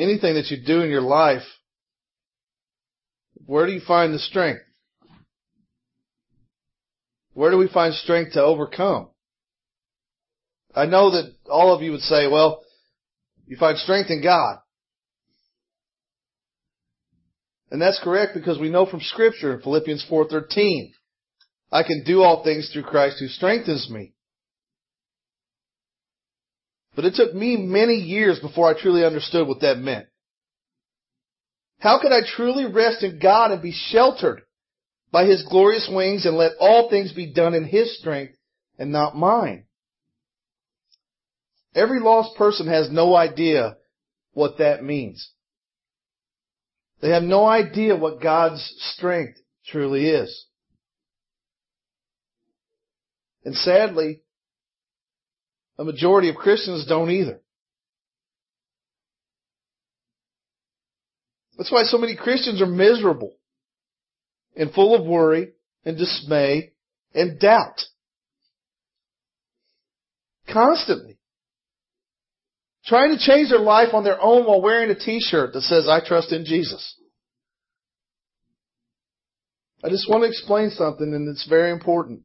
anything that you do in your life, where do you find the strength? Where do we find strength to overcome? I know that all of you would say, well, you find strength in God. And that's correct because we know from scripture in Philippians 4:13, I can do all things through Christ who strengthens me. But it took me many years before I truly understood what that meant. How could I truly rest in God and be sheltered by His glorious wings and let all things be done in His strength and not mine? Every lost person has no idea what that means. They have no idea what God's strength truly is. And sadly, a majority of Christians don't either. That's why so many Christians are miserable and full of worry and dismay and doubt. Constantly. Trying to change their life on their own while wearing a t-shirt that says, I trust in Jesus. I just want to explain something and it's very important.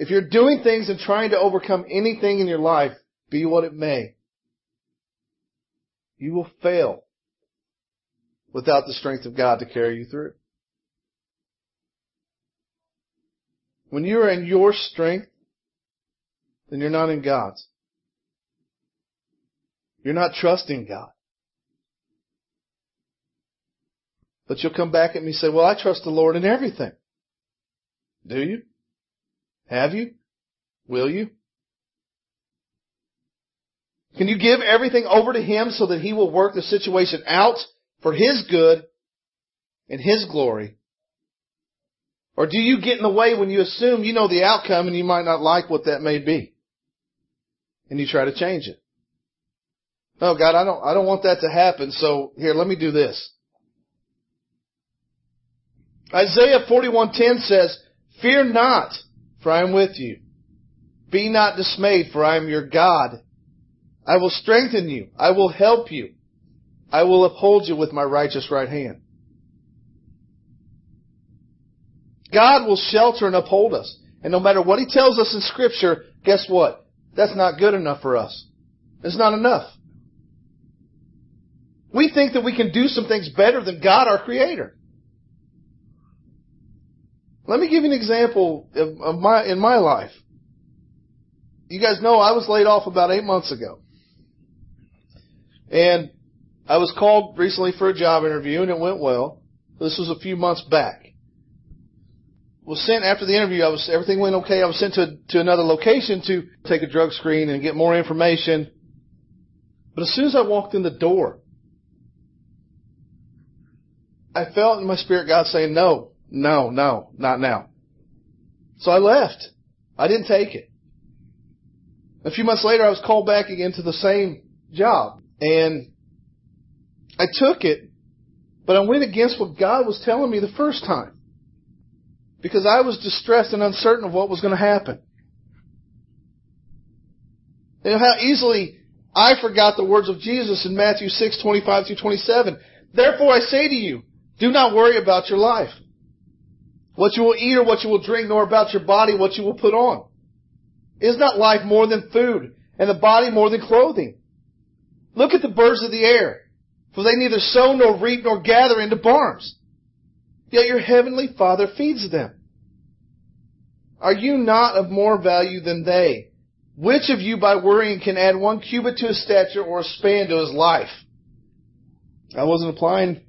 If you're doing things and trying to overcome anything in your life, be what it may, you will fail without the strength of God to carry you through. When you are in your strength, then you're not in God's. You're not trusting God. But you'll come back at me and say, well, I trust the Lord in everything. Do you? Have you? Will you? Can you give everything over to Him so that He will work the situation out for His good and His glory? Or do you get in the way when you assume you know the outcome and you might not like what that may be? And you try to change it. Oh God, I don't, I don't want that to happen. So here, let me do this. Isaiah 41:10 says, "Fear not, for I am with you. Be not dismayed, for I am your God. I will strengthen you. I will help you. I will uphold you with my righteous right hand." God will shelter and uphold us. And no matter what He tells us in Scripture, guess what? That's not good enough for us. It's not enough. We think that we can do some things better than God, our Creator. Let me give you an example of, of my in my life. You guys know I was laid off about eight months ago, and I was called recently for a job interview, and it went well. This was a few months back. Was sent after the interview. I was everything went okay. I was sent to to another location to take a drug screen and get more information. But as soon as I walked in the door, I felt in my spirit God saying, no, no, no, not now. So I left. I didn't take it. A few months later, I was called back again to the same job and I took it, but I went against what God was telling me the first time because I was distressed and uncertain of what was going to happen. You know how easily I forgot the words of Jesus in Matthew 6, 25 through 27. Therefore I say to you, do not worry about your life. What you will eat or what you will drink, nor about your body what you will put on. Is not life more than food, and the body more than clothing? Look at the birds of the air, for they neither sow nor reap nor gather into barns. Yet your heavenly Father feeds them. Are you not of more value than they? Which of you by worrying can add one cubit to his stature or a span to his life? I wasn't applying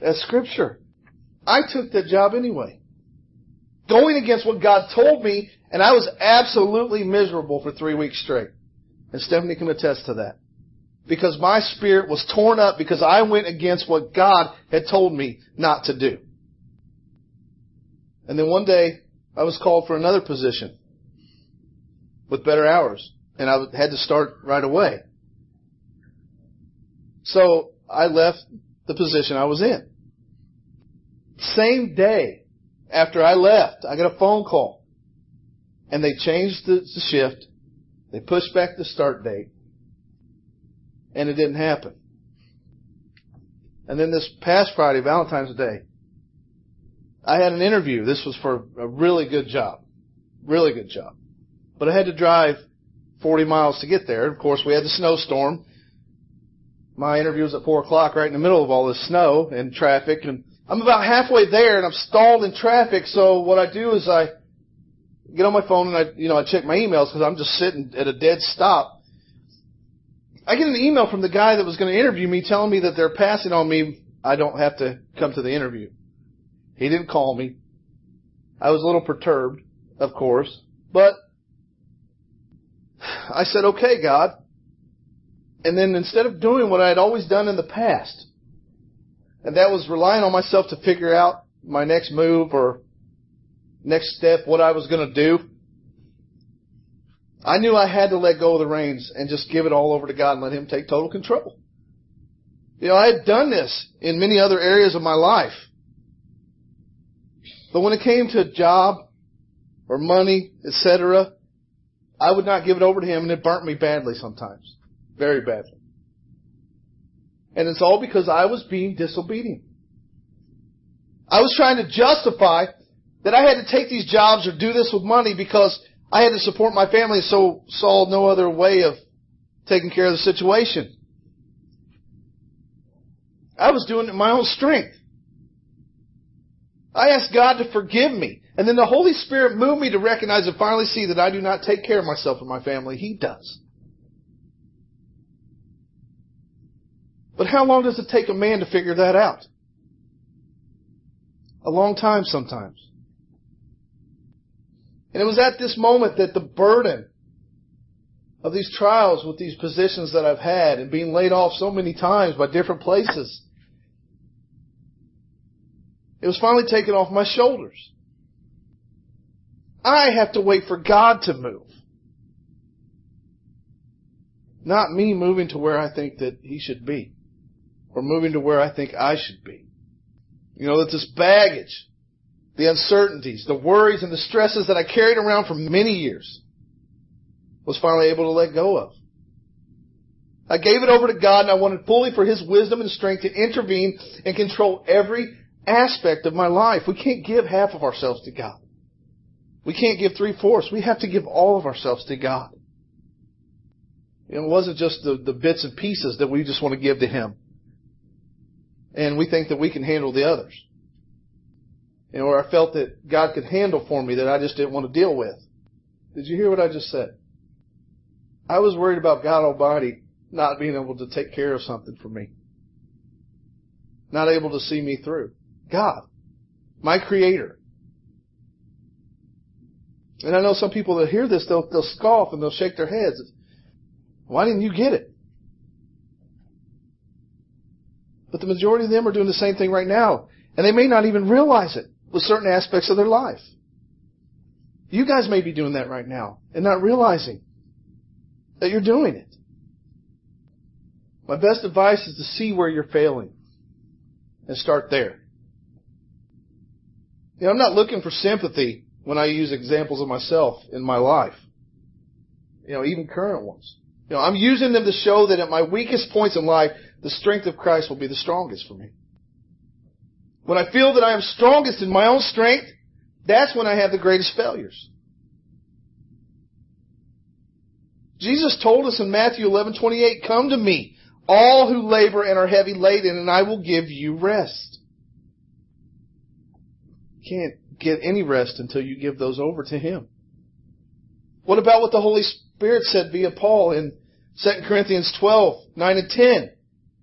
as scripture. I took that job anyway. Going against what God told me, and I was absolutely miserable for three weeks straight. And Stephanie can attest to that. Because my spirit was torn up because I went against what God had told me not to do. And then one day, I was called for another position with better hours. And I had to start right away. So I left the position I was in. Same day after I left, I got a phone call. And they changed the, the shift. They pushed back the start date. And it didn't happen. And then this past Friday, Valentine's Day, I had an interview. This was for a really good job. Really good job. But I had to drive 40 miles to get there. Of course, we had the snowstorm. My interview was at 4 o'clock right in the middle of all this snow and traffic. And I'm about halfway there and I'm stalled in traffic. So what I do is I get on my phone and I, you know, I check my emails because I'm just sitting at a dead stop. I get an email from the guy that was going to interview me telling me that they're passing on me. I don't have to come to the interview. He didn't call me. I was a little perturbed, of course, but I said, okay, God. And then instead of doing what I had always done in the past, and that was relying on myself to figure out my next move or next step, what I was going to do, I knew I had to let go of the reins and just give it all over to God and let Him take total control. You know, I had done this in many other areas of my life. But when it came to job or money, etc., I would not give it over to him and it burnt me badly sometimes. Very badly. And it's all because I was being disobedient. I was trying to justify that I had to take these jobs or do this with money because I had to support my family so saw no other way of taking care of the situation. I was doing it in my own strength. I asked God to forgive me. And then the Holy Spirit moved me to recognize and finally see that I do not take care of myself and my family. He does. But how long does it take a man to figure that out? A long time sometimes. And it was at this moment that the burden of these trials with these positions that I've had and being laid off so many times by different places it was finally taken off my shoulders. I have to wait for God to move. Not me moving to where I think that He should be. Or moving to where I think I should be. You know, that this baggage, the uncertainties, the worries and the stresses that I carried around for many years was finally able to let go of. I gave it over to God and I wanted fully for His wisdom and strength to intervene and control every aspect of my life. We can't give half of ourselves to God. We can't give three fourths. We have to give all of ourselves to God. It wasn't just the, the bits and pieces that we just want to give to Him. And we think that we can handle the others. You know, or I felt that God could handle for me that I just didn't want to deal with. Did you hear what I just said? I was worried about God Almighty not being able to take care of something for me. Not able to see me through. God, my creator. And I know some people that hear this, they'll, they'll scoff and they'll shake their heads. Why didn't you get it? But the majority of them are doing the same thing right now. And they may not even realize it with certain aspects of their life. You guys may be doing that right now and not realizing that you're doing it. My best advice is to see where you're failing and start there. You know, I'm not looking for sympathy when I use examples of myself in my life. You know, even current ones. You know, I'm using them to show that at my weakest points in life, the strength of Christ will be the strongest for me. When I feel that I am strongest in my own strength, that's when I have the greatest failures. Jesus told us in Matthew 11:28, "Come to me, all who labor and are heavy laden, and I will give you rest." You can't get any rest until you give those over to Him. What about what the Holy Spirit said via Paul in 2 Corinthians 12, 9 and 10?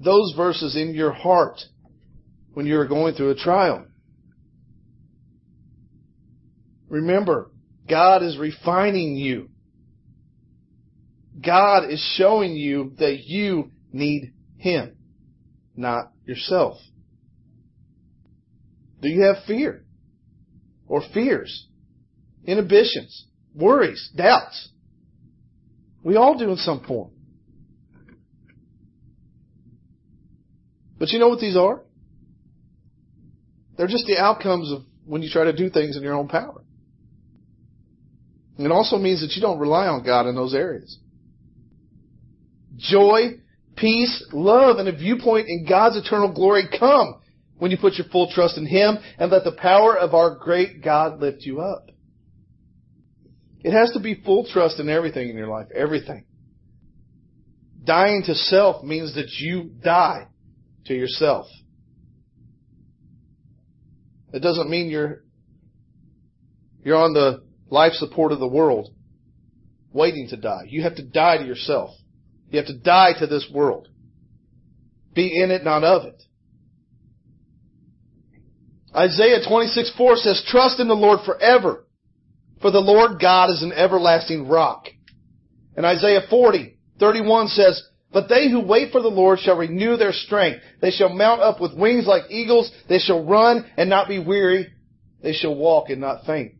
those verses in your heart when you're going through a trial. Remember, God is refining you. God is showing you that you need Him, not yourself. Do you have fear? Or fears? Inhibitions? Worries? Doubts? We all do in some form. But you know what these are? They're just the outcomes of when you try to do things in your own power. It also means that you don't rely on God in those areas. Joy, peace, love, and a viewpoint in God's eternal glory come when you put your full trust in Him and let the power of our great God lift you up. It has to be full trust in everything in your life. Everything. Dying to self means that you die to yourself. It doesn't mean you're, you're on the life support of the world waiting to die. You have to die to yourself. You have to die to this world. Be in it, not of it. Isaiah 26, 4 says, Trust in the Lord forever, for the Lord God is an everlasting rock. And Isaiah 40, 31 says, But they who wait for the Lord shall renew their strength. They shall mount up with wings like eagles. They shall run and not be weary. They shall walk and not faint.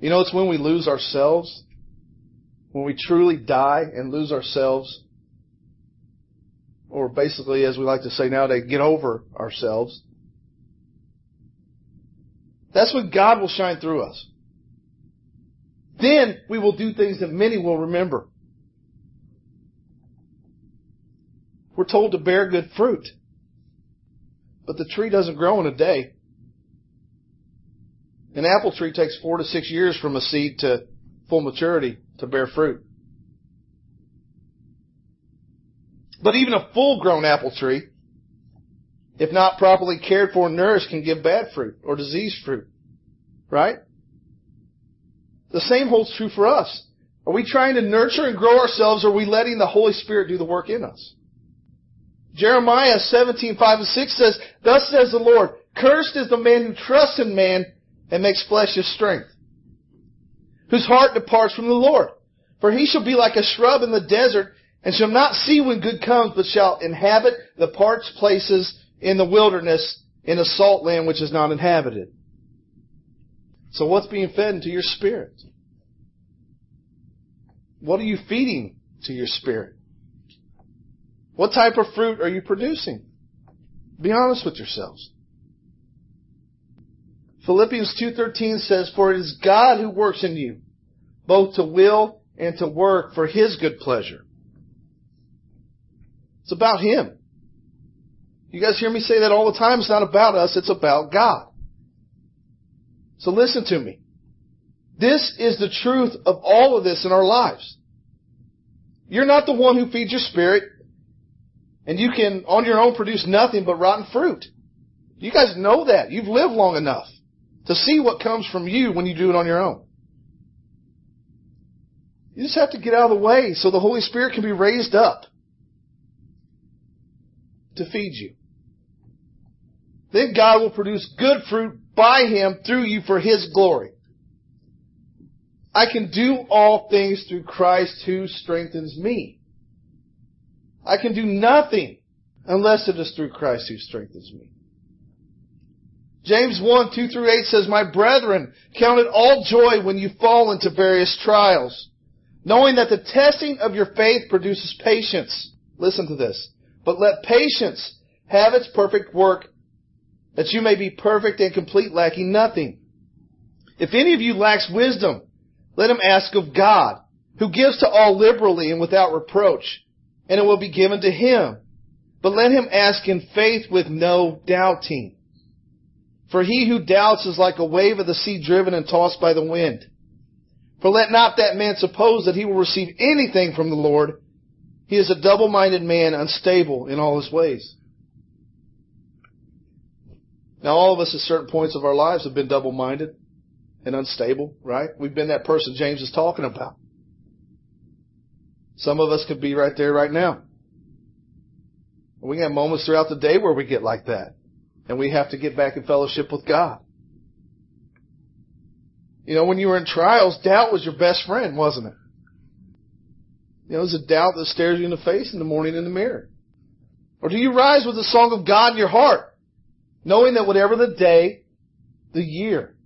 You know, it's when we lose ourselves, when we truly die and lose ourselves, or basically, as we like to say nowadays, get over ourselves. That's when God will shine through us. Then we will do things that many will remember. We're told to bear good fruit. But the tree doesn't grow in a day. An apple tree takes four to six years from a seed to full maturity to bear fruit. But even a full grown apple tree, if not properly cared for and nourished, can give bad fruit or diseased fruit. Right? The same holds true for us. Are we trying to nurture and grow ourselves or are we letting the Holy Spirit do the work in us? Jeremiah 17, 5 and 6 says, Thus says the Lord, Cursed is the man who trusts in man and makes flesh his strength, whose heart departs from the Lord. For he shall be like a shrub in the desert, and shall not see when good comes, but shall inhabit the parched places in the wilderness, in a salt land which is not inhabited. So what's being fed into your spirit? What are you feeding to your spirit? What type of fruit are you producing? Be honest with yourselves. Philippians 2:13 says, "For it is God who works in you, both to will and to work for his good pleasure." It's about him. You guys hear me say that all the time. It's not about us, it's about God. So listen to me. This is the truth of all of this in our lives. You're not the one who feeds your spirit, and you can, on your own, produce nothing but rotten fruit. You guys know that. You've lived long enough to see what comes from you when you do it on your own. You just have to get out of the way so the Holy Spirit can be raised up to feed you. Then God will produce good fruit by Him through you for His glory. I can do all things through Christ who strengthens me. I can do nothing unless it is through Christ who strengthens me. James 1, 2 through 8 says, My brethren, count it all joy when you fall into various trials, knowing that the testing of your faith produces patience. Listen to this. But let patience have its perfect work, that you may be perfect and complete, lacking nothing. If any of you lacks wisdom, let him ask of God, who gives to all liberally and without reproach, and it will be given to him. But let him ask in faith with no doubting. For he who doubts is like a wave of the sea driven and tossed by the wind. For let not that man suppose that he will receive anything from the Lord. He is a double-minded man, unstable in all his ways. Now all of us at certain points of our lives have been double-minded and unstable, right? We've been that person James is talking about. Some of us could be right there right now. We have moments throughout the day where we get like that. And we have to get back in fellowship with God. You know, when you were in trials, doubt was your best friend, wasn't it? You know, is it doubt that stares you in the face in the morning in the mirror? Or do you rise with the song of God in your heart, knowing that whatever the day, the year,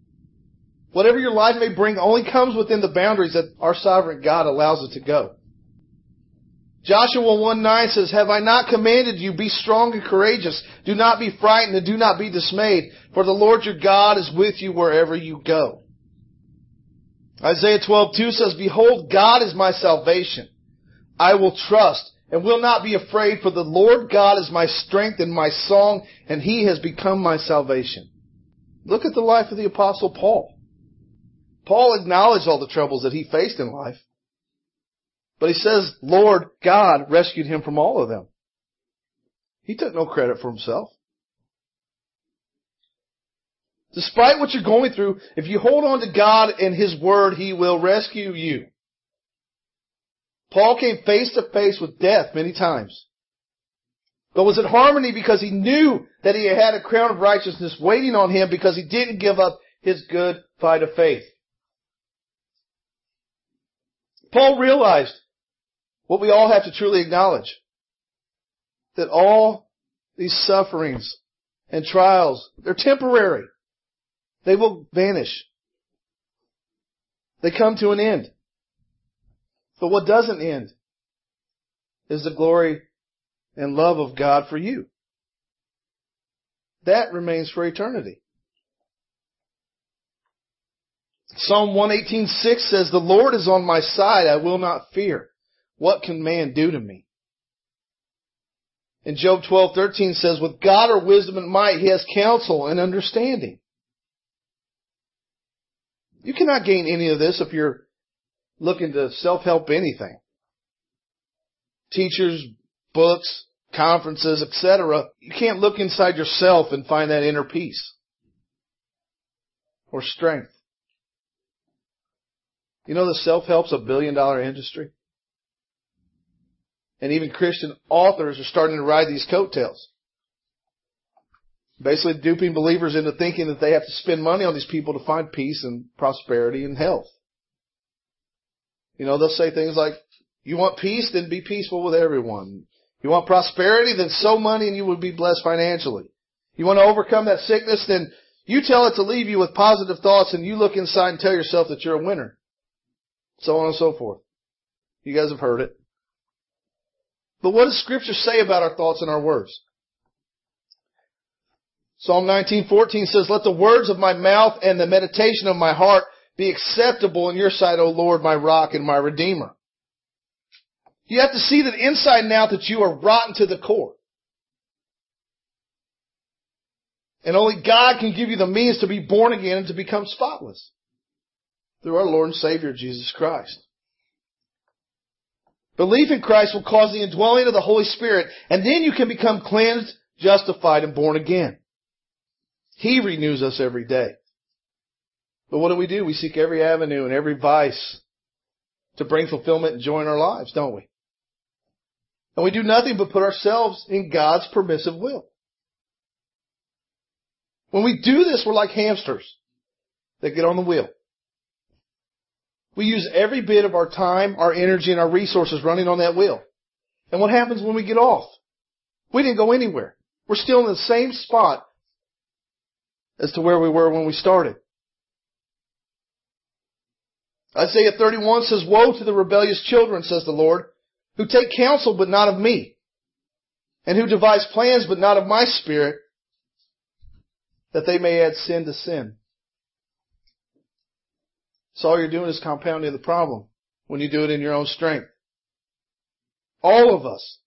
whatever your life may bring only comes within the boundaries that our sovereign God allows it to go? Joshua 1 9 says, Have I not commanded you, be strong and courageous. Do not be frightened and do not be dismayed, for the Lord your God is with you wherever you go. Isaiah 12 2 says, Behold, God is my salvation. I will trust and will not be afraid, for the Lord God is my strength and my song, and he has become my salvation. Look at the life of the apostle Paul. Paul acknowledged all the troubles that he faced in life. But he says, Lord God rescued him from all of them. He took no credit for himself. Despite what you're going through, if you hold on to God and His Word, He will rescue you. Paul came face to face with death many times. But was it harmony because he knew that he had a crown of righteousness waiting on him because he didn't give up his good fight of faith? Paul realized what we all have to truly acknowledge. That all these sufferings and trials, they're temporary. They will vanish. They come to an end. But what doesn't end is the glory and love of God for you. That remains for eternity. Psalm 118.6 says, The Lord is on my side, I will not fear. What can man do to me? And Job 12:13 says, "With God or wisdom and might, He has counsel and understanding." You cannot gain any of this if you're looking to self-help anything. Teachers, books, conferences, etc. You can't look inside yourself and find that inner peace or strength. You know the self-help's a billion dollar industry? And even Christian authors are starting to ride these coattails. Basically duping believers into thinking that they have to spend money on these people to find peace and prosperity and health. You know, they'll say things like, you want peace, then be peaceful with everyone. You want prosperity, then sow money and you will be blessed financially. You want to overcome that sickness, then you tell it to leave you with positive thoughts and you look inside and tell yourself that you're a winner. So on and so forth. You guys have heard it. But what does scripture say about our thoughts and our words? Psalm 19:14 says, "Let the words of my mouth and the meditation of my heart be acceptable in your sight, O Lord, my rock and my redeemer." You have to see that inside and out that you are rotten to the core. And only God can give you the means to be born again and to become spotless through our Lord and Savior Jesus Christ. Belief in Christ will cause the indwelling of the Holy Spirit, and then you can become cleansed, justified, and born again. He renews us every day. But what do we do? We seek every avenue and every vice to bring fulfillment and joy in our lives, don't we? And we do nothing but put ourselves in God's permissive will. When we do this, we're like hamsters that get on the wheel. We use every bit of our time, our energy, and our resources running on that wheel. And what happens when we get off? We didn't go anywhere. We're still in the same spot as to where we were when we started. Isaiah 31 says, Woe to the rebellious children, says the Lord, who take counsel but not of me, and who devise plans but not of my spirit, that they may add sin to sin. So all you're doing is compounding the problem when you do it in your own strength. All of us.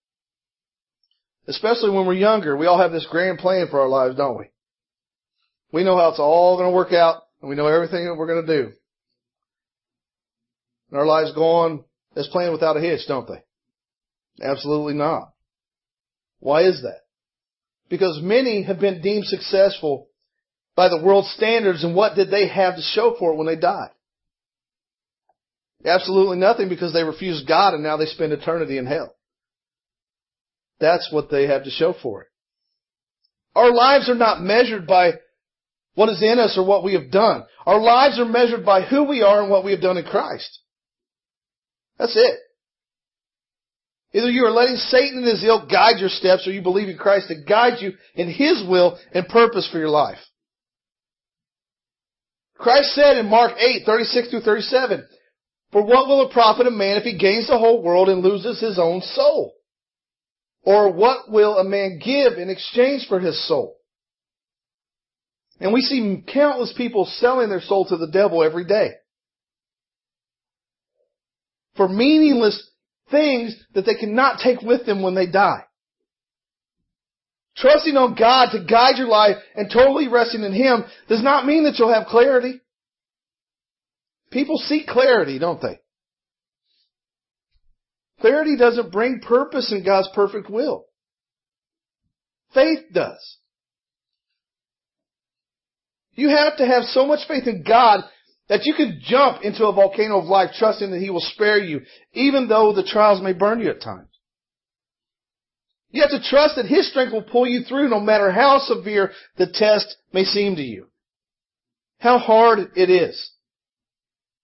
Especially when we're younger, we all have this grand plan for our lives, don't we? We know how it's all going to work out, and we know everything that we're going to do. And our lives go on as planned without a hitch, don't they? Absolutely not. Why is that? Because many have been deemed successful by the world's standards, and what did they have to show for it when they died? Absolutely nothing because they refused God and now they spend eternity in hell. That's what they have to show for it. Our lives are not measured by what is in us or what we have done. Our lives are measured by who we are and what we have done in Christ. That's it. Either you are letting Satan and his ilk guide your steps or you believe in Christ to guide you in his will and purpose for your life. Christ said in Mark 8, 36 through 37, For what will it profit a man if he gains the whole world and loses his own soul? Or what will a man give in exchange for his soul? And we see countless people selling their soul to the devil every day. For meaningless things that they cannot take with them when they die. Trusting on God to guide your life and totally resting in Him does not mean that you'll have clarity. People seek clarity, don't they? Clarity doesn't bring purpose in God's perfect will. Faith does. You have to have so much faith in God that you can jump into a volcano of life trusting that He will spare you, even though the trials may burn you at times. You have to trust that His strength will pull you through no matter how severe the test may seem to you. How hard it is.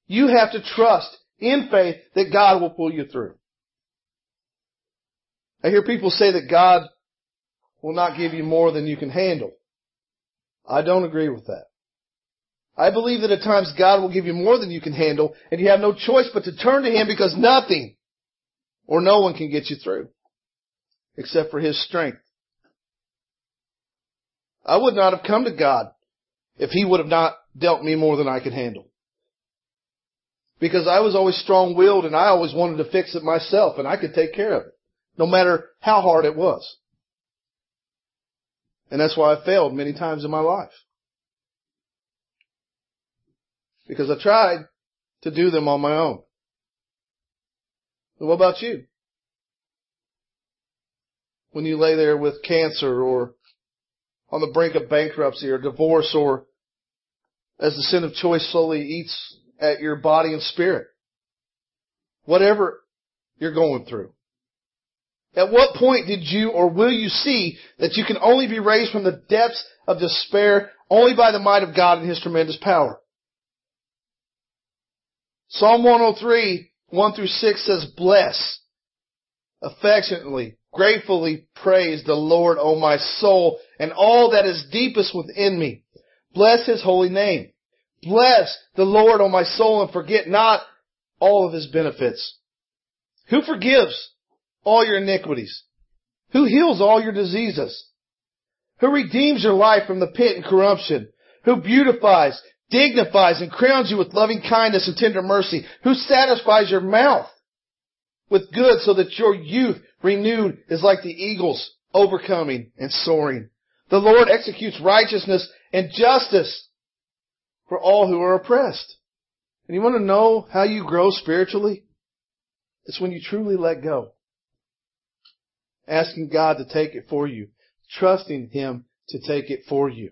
You have to trust in faith that God will pull you through. I hear people say that God will not give you more than you can handle. I don't agree with that. I believe that at times God will give you more than you can handle and you have no choice but to turn to Him because nothing or no one can get you through except for His strength. I would not have come to God if He would have not dealt me more than I could handle. Because I was always strong-willed and I always wanted to fix it myself and I could take care of it, no matter how hard it was. And that's why I failed many times in my life because I tried to do them on my own. But what about you? When you lay there with cancer or on the brink of bankruptcy or divorce or as the sin of choice slowly eats at your body and spirit. Whatever you're going through. At what point did you or will you see that you can only be raised from the depths of despair only by the might of God and His tremendous power? Psalm 103, 1 through 6 says, Bless, affectionately, gratefully praise the Lord, O my soul, and all that is deepest within me. Bless his holy name. Bless the Lord, O my soul, and forget not all of his benefits. Who forgives all your iniquities? Who heals all your diseases? Who redeems your life from the pit and corruption? Who beautifies dignifies and crowns you with loving kindness and tender mercy, who satisfies your mouth with good so that your youth renewed is like the eagles overcoming and soaring. The Lord executes righteousness and justice for all who are oppressed. And you want to know how you grow spiritually? It's when you truly let go. Asking God to take it for you. Trusting Him to take it for you.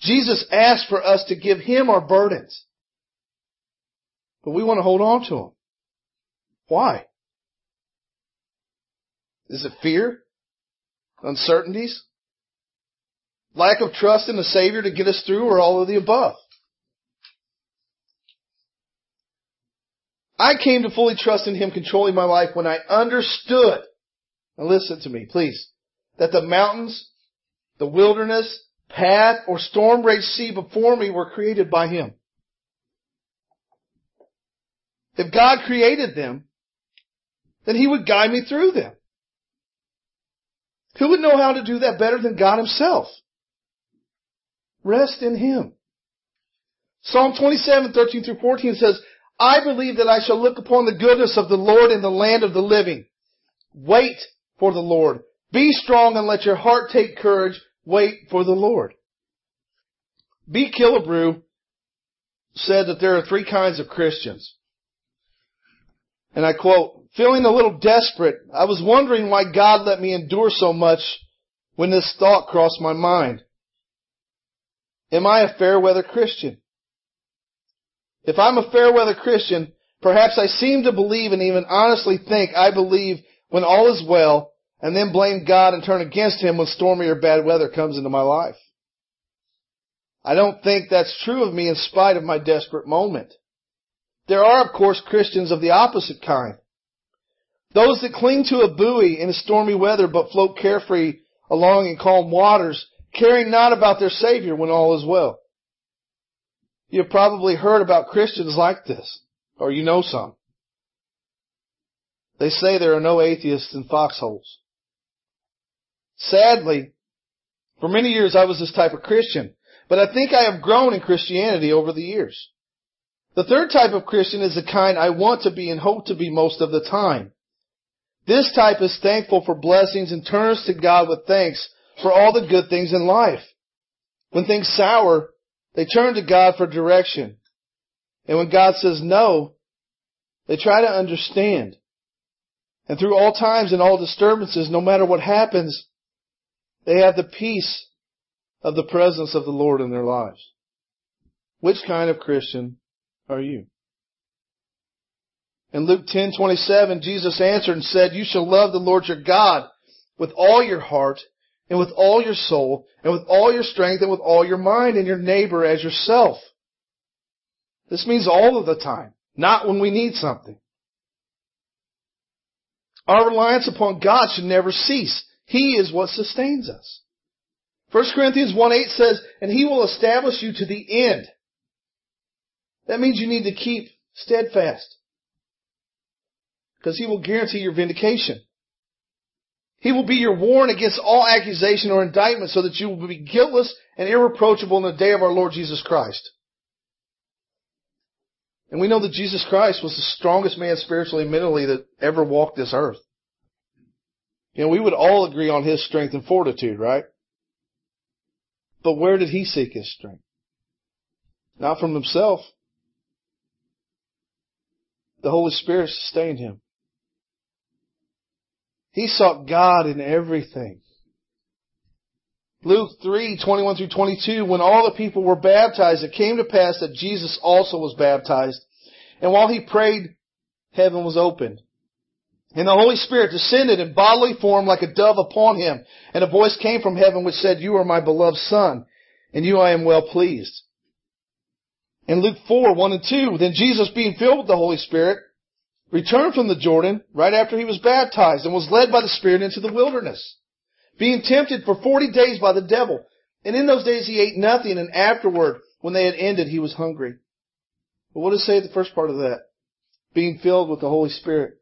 Jesus asked for us to give Him our burdens. But we want to hold on to them. Why? Is it fear? Uncertainties? Lack of trust in the Savior to get us through or all of the above? I came to fully trust in Him controlling my life when I understood, and listen to me, please, that the mountains, the wilderness, path, or storm raged sea before me were created by Him. If God created them, then He would guide me through them. Who would know how to do that better than God Himself? Rest in Him. Psalm 27, 13 through 14 says, I believe that I shall look upon the goodness of the Lord in the land of the living. Wait for the Lord. Be strong and let your heart take courage. Wait for the Lord. B. Killebrew said that there are three kinds of Christians. And I quote, feeling a little desperate, I was wondering why God let me endure so much when this thought crossed my mind. Am I a fair weather Christian? If I'm a fair weather Christian, perhaps I seem to believe and even honestly think I believe when all is well and then blame God and turn against Him when stormy or bad weather comes into my life. I don't think that's true of me in spite of my desperate moment. There are, of course, Christians of the opposite kind. Those that cling to a buoy in stormy weather but float carefree along in calm waters, caring not about their Savior when all is well. You've probably heard about Christians like this, or you know some. They say there are no atheists in foxholes. Sadly, for many years I was this type of Christian, but I think I have grown in Christianity over the years. The third type of Christian is the kind I want to be and hope to be most of the time. This type is thankful for blessings and turns to God with thanks for all the good things in life. When things sour, they turn to God for direction. And when God says no, they try to understand. And through all times and all disturbances, no matter what happens, they have the peace of the presence of the Lord in their lives. Which kind of Christian are you? In Luke 10:27, Jesus answered and said, "You shall love the Lord your God with all your heart and with all your soul and with all your strength and with all your mind and your neighbor as yourself." This means all of the time, not when we need something. Our reliance upon God should never cease. He is what sustains us. 1 Corinthians 1 8 says, and he will establish you to the end. That means you need to keep steadfast. Because he will guarantee your vindication. He will be your warrant against all accusation or indictment so that you will be guiltless and irreproachable in the day of our Lord Jesus Christ. And we know that Jesus Christ was the strongest man spiritually and mentally that ever walked this earth. You know, we would all agree on his strength and fortitude, right? But where did he seek his strength? Not from himself. The Holy Spirit sustained him. He sought God in everything. Luke 3, 21 through 22, when all the people were baptized, it came to pass that Jesus also was baptized. And while he prayed, heaven was opened. And the Holy Spirit descended in bodily form like a dove upon him. And a voice came from heaven which said, You are my beloved Son, and you I am well pleased. In Luke 4, 1 and 2, then Jesus being filled with the Holy Spirit, returned from the Jordan right after he was baptized and was led by the Spirit into the wilderness, being tempted for 40 days by the devil. And in those days he ate nothing, and afterward, when they had ended, he was hungry. But what does it say at the first part of that? Being filled with the Holy Spirit.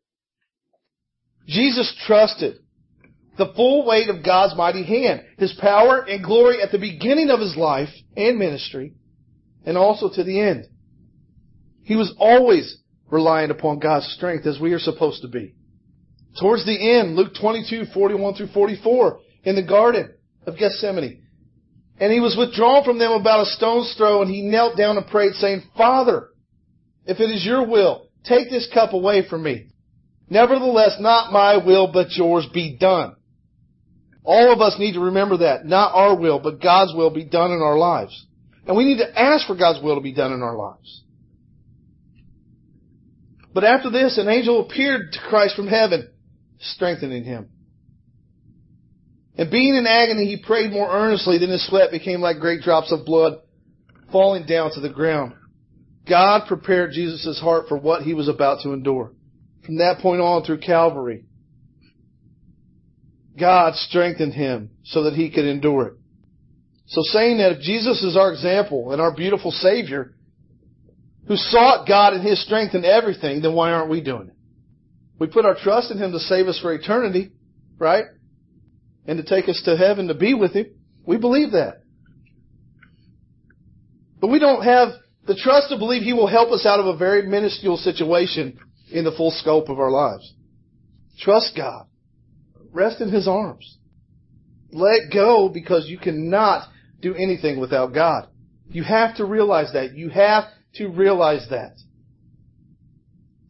Jesus trusted the full weight of God's mighty hand, His power and glory at the beginning of His life and ministry, and also to the end. He was always reliant upon God's strength as we are supposed to be. Towards the end, Luke 22, 41 through 44, in the Garden of Gethsemane. And he was withdrawn from them about a stone's throw, and he knelt down and prayed, saying, Father, if it is your will, take this cup away from me. Nevertheless, not my will, but yours be done. All of us need to remember that. Not our will, but God's will be done in our lives. And we need to ask for God's will to be done in our lives. But after this, an angel appeared to Christ from heaven, strengthening him. And being in agony, he prayed more earnestly, than his sweat became like great drops of blood falling down to the ground. God prepared Jesus' heart for what he was about to endure from that point on through Calvary. God strengthened him so that he could endure it. So saying that if Jesus is our example and our beautiful Savior, who sought God in His strength in everything, then why aren't we doing it? We put our trust in Him to save us for eternity, right? And to take us to heaven to be with Him. We believe that. But we don't have the trust to believe He will help us out of a very minuscule situation in the full scope of our lives. Trust God. Rest in His arms. Let go because you cannot do anything without God. You have to realize that. You have to realize that.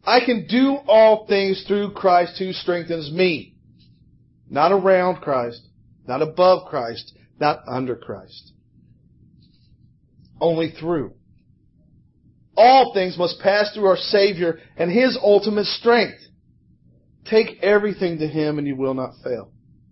I can do all things through Christ who strengthens me. Not around Christ, not above Christ, not under Christ. Only through. All things must pass through our Savior and His ultimate strength. Take everything to Him and you will not fail.